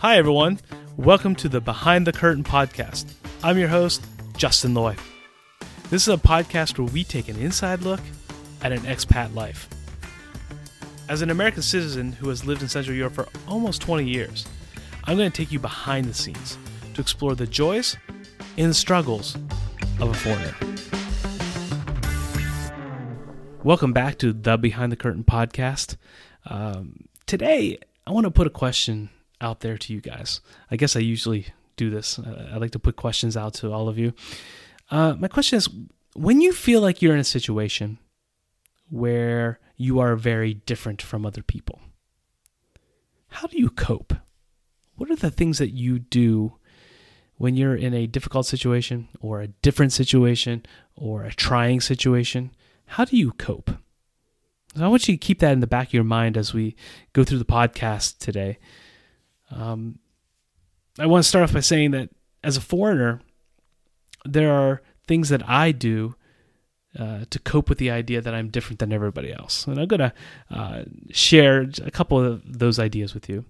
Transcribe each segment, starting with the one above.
Hi, everyone. Welcome to the Behind the Curtain podcast. I'm your host, Justin Loy. This is a podcast where we take an inside look at an expat life. As an American citizen who has lived in Central Europe for almost 20 years, I'm going to take you behind the scenes to explore the joys and struggles of a foreigner. Welcome back to the Behind the Curtain podcast. Um, today, I want to put a question out there to you guys. I guess I usually do this. Uh, I like to put questions out to all of you. Uh, my question is when you feel like you're in a situation where you are very different from other people, how do you cope? What are the things that you do when you're in a difficult situation or a different situation or a trying situation? How do you cope? So I want you to keep that in the back of your mind as we go through the podcast today. Um, I want to start off by saying that as a foreigner, there are things that I do uh, to cope with the idea that I'm different than everybody else. And I'm going to uh, share a couple of those ideas with you.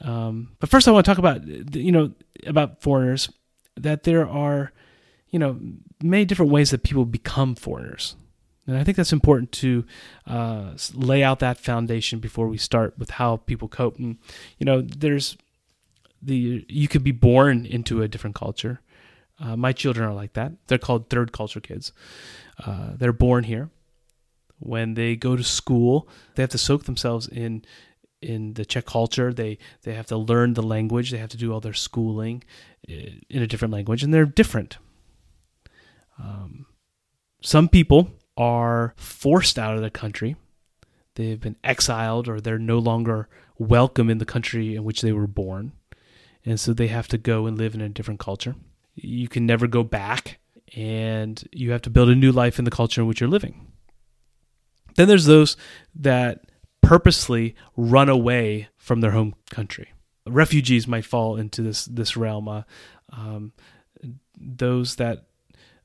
Um, but first, I want to talk about you know about foreigners that there are you know many different ways that people become foreigners. And I think that's important to uh, lay out that foundation before we start with how people cope. And you know, there's the you could be born into a different culture. Uh, my children are like that. They're called third culture kids. Uh, they're born here. When they go to school, they have to soak themselves in in the Czech culture. They they have to learn the language. They have to do all their schooling eh, in a different language, and they're different. Um, some people are forced out of the country. They've been exiled, or they're no longer welcome in the country in which they were born, and so they have to go and live in a different culture. You can never go back, and you have to build a new life in the culture in which you're living. Then there's those that purposely run away from their home country. Refugees might fall into this this realm. Uh, um, those that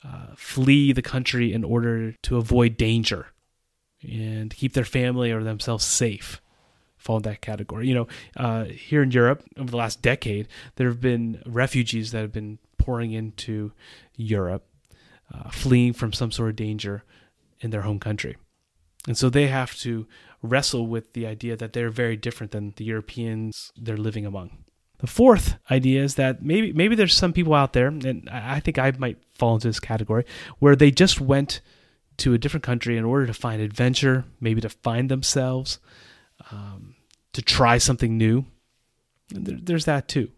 uh, flee the country in order to avoid danger and keep their family or themselves safe fall in that category. You know, uh, here in Europe over the last decade, there have been refugees that have been pouring into Europe, uh, fleeing from some sort of danger in their home country. And so they have to wrestle with the idea that they're very different than the Europeans they're living among. The fourth idea is that maybe maybe there's some people out there, and I think I might fall into this category, where they just went to a different country in order to find adventure, maybe to find themselves, um, to try something new. There, there's that too.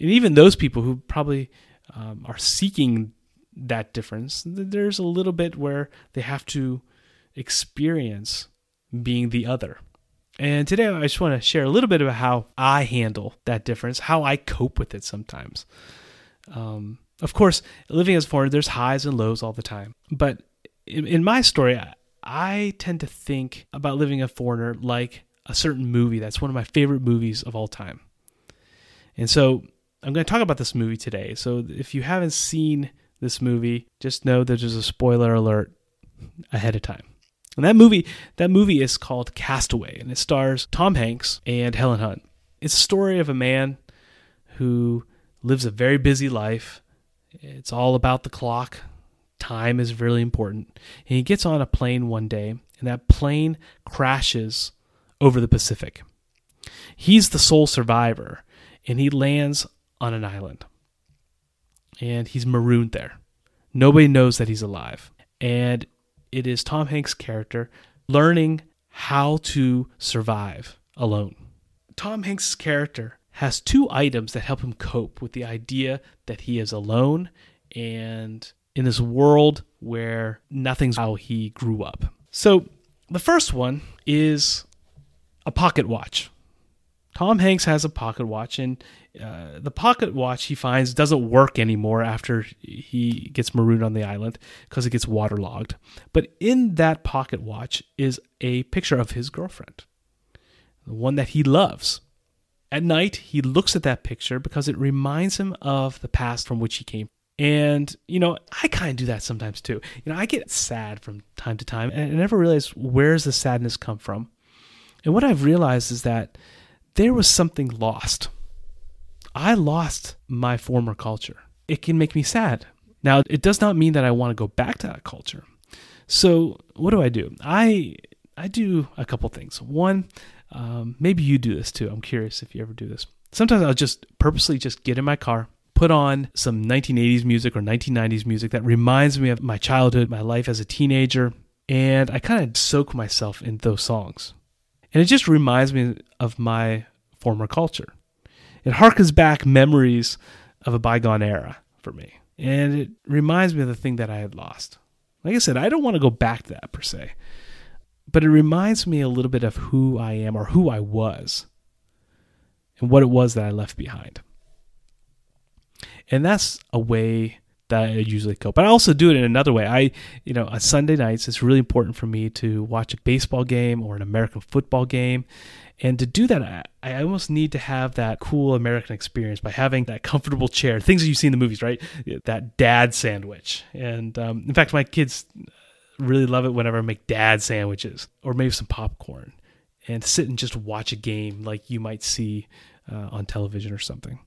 And even those people who probably um, are seeking that difference, there's a little bit where they have to experience being the other. And today I just want to share a little bit about how I handle that difference, how I cope with it sometimes. Um, of course, living as a foreigner, there's highs and lows all the time. But in, in my story, I, I tend to think about living a foreigner like a certain movie that's one of my favorite movies of all time. And so I'm going to talk about this movie today. So if you haven't seen this movie, just know that there's a spoiler alert ahead of time. And that movie, that movie is called Castaway, and it stars Tom Hanks and Helen Hunt. It's a story of a man who lives a very busy life. It's all about the clock. Time is really important. And he gets on a plane one day, and that plane crashes over the Pacific. He's the sole survivor, and he lands on an island. And he's marooned there. Nobody knows that he's alive. And it is Tom Hanks' character learning how to survive alone. Tom Hanks' character has two items that help him cope with the idea that he is alone and in this world where nothing's how he grew up. So, the first one is a pocket watch. Tom Hanks has a pocket watch, and uh, the pocket watch he finds doesn't work anymore after he gets marooned on the island because it gets waterlogged. But in that pocket watch is a picture of his girlfriend, the one that he loves. At night, he looks at that picture because it reminds him of the past from which he came. And, you know, I kind of do that sometimes too. You know, I get sad from time to time and I never realize where's the sadness come from. And what I've realized is that there was something lost I lost my former culture. It can make me sad. Now, it does not mean that I want to go back to that culture. So, what do I do? I I do a couple things. One, um, maybe you do this too. I'm curious if you ever do this. Sometimes I'll just purposely just get in my car, put on some 1980s music or 1990s music that reminds me of my childhood, my life as a teenager, and I kind of soak myself in those songs. And it just reminds me of my former culture. It harkens back memories of a bygone era for me. And it reminds me of the thing that I had lost. Like I said, I don't want to go back to that per se, but it reminds me a little bit of who I am or who I was and what it was that I left behind. And that's a way that I usually cope. But I also do it in another way. I, you know, on Sunday nights, it's really important for me to watch a baseball game or an American football game. And to do that, I, I almost need to have that cool American experience by having that comfortable chair, things that you see in the movies, right? That dad sandwich. And um, in fact, my kids really love it whenever I make dad sandwiches or maybe some popcorn and sit and just watch a game like you might see uh, on television or something.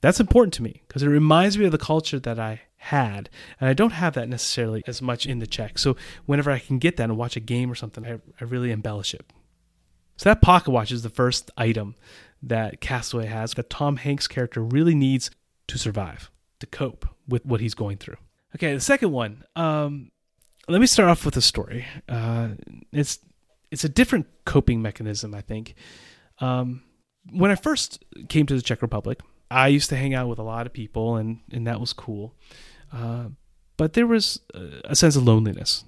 That's important to me because it reminds me of the culture that I had. And I don't have that necessarily as much in the Czech. So whenever I can get that and watch a game or something, I, I really embellish it. So that pocket watch is the first item that Castaway has that Tom Hanks' character really needs to survive, to cope with what he's going through. Okay, the second one. Um, let me start off with a story. Uh, it's it's a different coping mechanism, I think. Um, when I first came to the Czech Republic, I used to hang out with a lot of people, and and that was cool. Uh, but there was a sense of loneliness,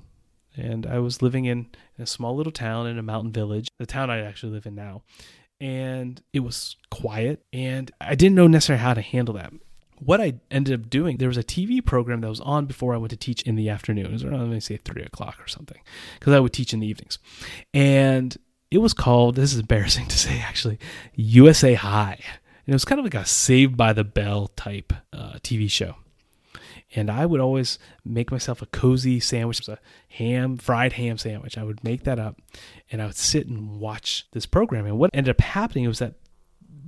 and I was living in a small little town in a mountain village, the town I actually live in now, and it was quiet, and I didn't know necessarily how to handle that. What I ended up doing, there was a TV program that was on before I went to teach in the afternoon. It was around, let me say, three o'clock or something, because I would teach in the evenings, and it was called. This is embarrassing to say, actually, USA High And it was kind of like a Saved by the Bell type uh, TV show. And I would always make myself a cozy sandwich, a ham, fried ham sandwich. I would make that up and I would sit and watch this program. And what ended up happening was that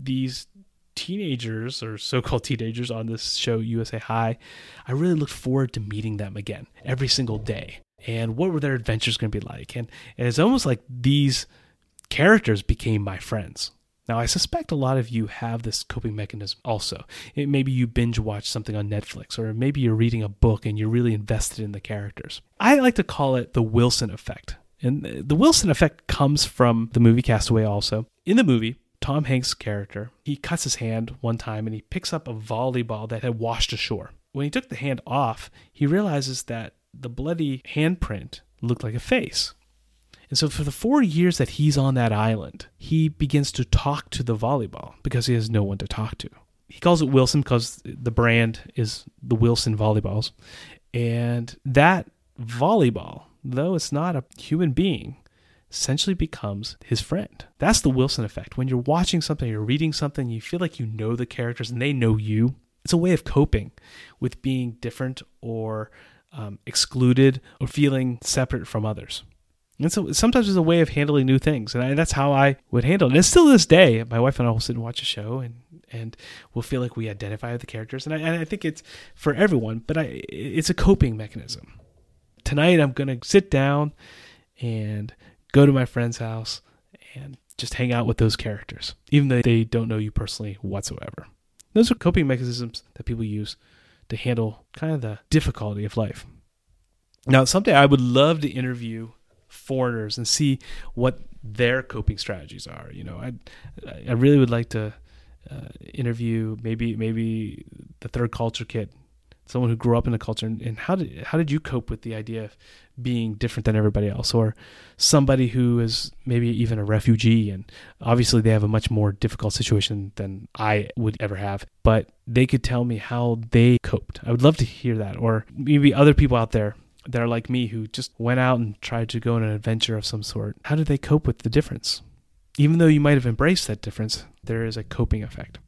these teenagers or so-called teenagers on this show USA High, I really looked forward to meeting them again every single day. And what were their adventures going to be like? And, and it's almost like these characters became my friends. Now, I suspect a lot of you have this coping mechanism also. It, maybe you binge watch something on Netflix, or maybe you're reading a book and you're really invested in the characters. I like to call it the Wilson effect. And the Wilson effect comes from the movie Castaway also. In the movie, Tom Hanks' character, he cuts his hand one time and he picks up a volleyball that had washed ashore. When he took the hand off, he realizes that the bloody handprint looked like a face. And so for the four years that he's on that island, he begins to talk to the volleyball because he has no one to talk to. He calls it Wilson because the brand is the Wilson volleyballs. And that volleyball, though it's not a human being, essentially becomes his friend. That's the Wilson effect. When you're watching something, you're reading something, you feel like you know the characters and they know you. It's a way of coping with being different or um, excluded or feeling separate from others. And so sometimes it's a way of handling new things, and I, that's how I would handle it. And still this day, my wife and I will sit and watch a show, and and we'll feel like we identify with the characters, and I, and I think it's for everyone, but I it's a coping mechanism. Tonight, I'm gonna sit down and go to my friend's house and just hang out with those characters, even though they don't know you personally whatsoever. Those are coping mechanisms that people use to handle kind of the difficulty of life. Now, someday I would love to interview foreigners and see what their coping strategies are. You know, I I really would like to uh, interview maybe maybe the third culture kid, someone who grew up in the culture, and, and, how did how did you cope with the idea of being different than everybody else, or somebody who is maybe even a refugee, and obviously they have a much more difficult situation than I would ever have, but they could tell me how they coped. I would love to hear that, or maybe other people out there that are like me who just went out and tried to go on an adventure of some sort, how did they cope with the difference? Even though you might have embraced that difference, there is a coping effect.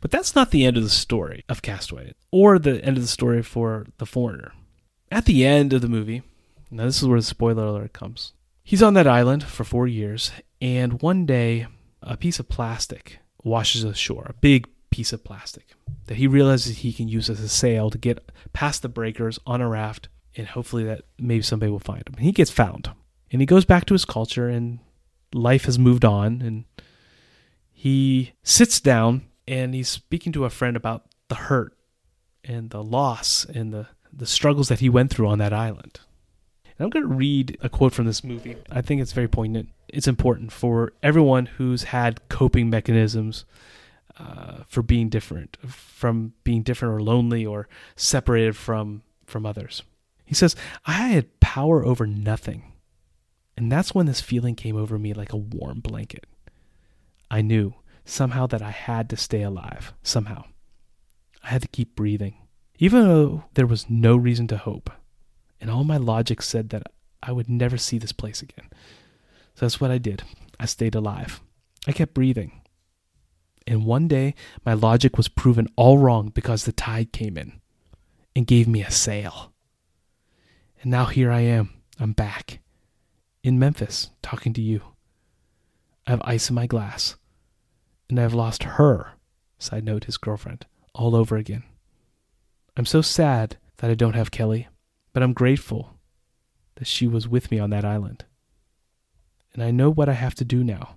But that's not the end of the story of Castaway, or the end of the story for The Foreigner. At the end of the movie, now this is where the spoiler alert comes. He's on that island for four years, and one day a piece of plastic washes ashore, a big piece of plastic that he realizes he can use as a sail to get past the breakers on a raft and hopefully that maybe somebody will find him. He gets found. And he goes back to his culture and life has moved on and he sits down and he's speaking to a friend about the hurt and the loss and the, the struggles that he went through on that island. And I'm going to read a quote from this movie. I think it's very poignant. It's important for everyone who's had coping mechanisms uh, for being different, from being different or lonely or separated from from others. He says, "I had power over nothing." And that's when this feeling came over me like a warm blanket. I knew somehow that I had to stay alive, somehow. I had to keep breathing, even though there was no reason to hope. And all my logic said that I would never see this place again. So that's what I did. I stayed alive. I kept breathing. And one day, my logic was proven all wrong because the tide came in and gave me a sail. And now here I am. I'm back in Memphis talking to you. I have ice in my glass. And I've lost her, side note, his girlfriend, all over again. I'm so sad that I don't have Kelly, but I'm grateful that she was with me on that island. And I know what I have to do now.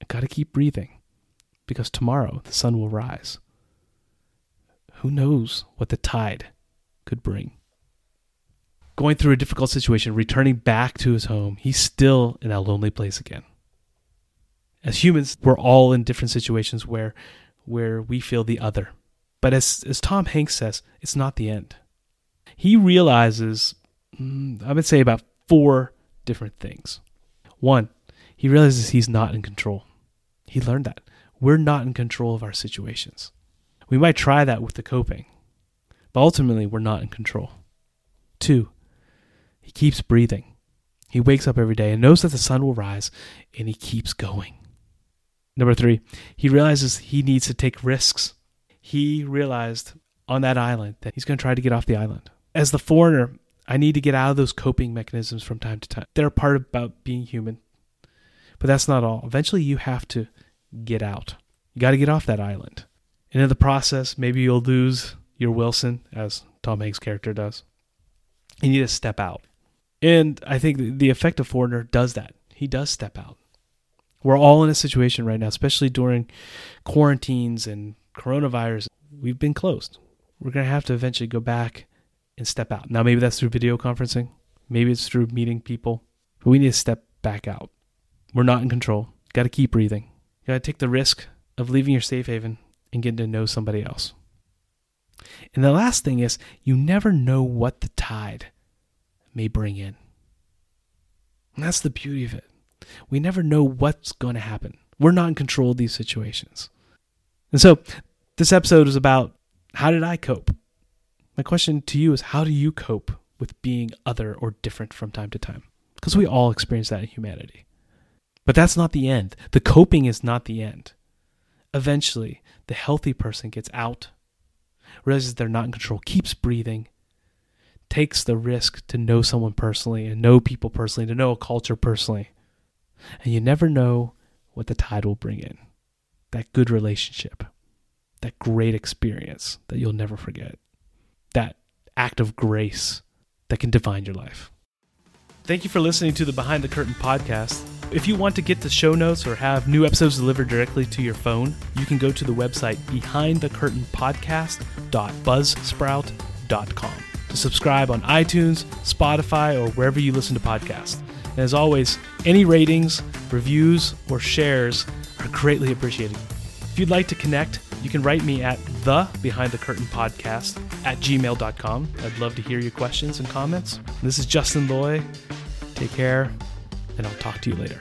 I gotta keep breathing, because tomorrow the sun will rise. Who knows what the tide could bring? Going through a difficult situation, returning back to his home, he's still in that lonely place again. As humans, we're all in different situations where where we feel the other. But as as Tom Hanks says, it's not the end. He realizes mm, I would say about four different things. One, he realizes he's not in control. He learned that. We're not in control of our situations. We might try that with the coping, but ultimately we're not in control. Two, he keeps breathing. He wakes up every day and knows that the sun will rise, and he keeps going. Number three, he realizes he needs to take risks. He realized on that island that he's going to try to get off the island. As the foreigner, I need to get out of those coping mechanisms from time to time. They're a part about being human. But that's not all. Eventually, you have to get out. You got to get off that island. And in the process, maybe you'll lose your Wilson, as Tom Hanks' character does. You need to step out. And I think the effective foreigner does that. He does step out. We're all in a situation right now, especially during quarantines and coronavirus. We've been closed. We're going to have to eventually go back and step out. Now, maybe that's through video conferencing, maybe it's through meeting people, but we need to step back out. We're not in control. Got to keep breathing. Got to take the risk of leaving your safe haven and getting to know somebody else. And the last thing is, you never know what the tide may bring in. And that's the beauty of it. We never know what's going to happen. We're not in control of these situations. And so this episode is about how did I cope? My question to you is how do you cope with being other or different from time to time? Because we all experience that in humanity. But that's not the end. The coping is not the end. Eventually, the healthy person gets out, realizes they're not in control, keeps breathing, takes the risk to know someone personally and know people personally, to know a culture personally. And you never know what the tide will bring in. That good relationship, that great experience that you'll never forget, that act of grace that can define your life. Thank you for listening to the Behind the Curtain podcast. If you want to get the show notes or have new episodes delivered directly to your phone, you can go to the website behindthecurtainpodcast.buzzsprout.com to subscribe on iTunes, Spotify, or wherever you listen to podcasts. And as always, any ratings, reviews, or shares are greatly appreciated. If you'd like to connect, you can write me at the behind the curtain podcast at gmail.com. I'd love to hear your questions and comments. This is Justin Loy. Take care, and I'll talk to you later.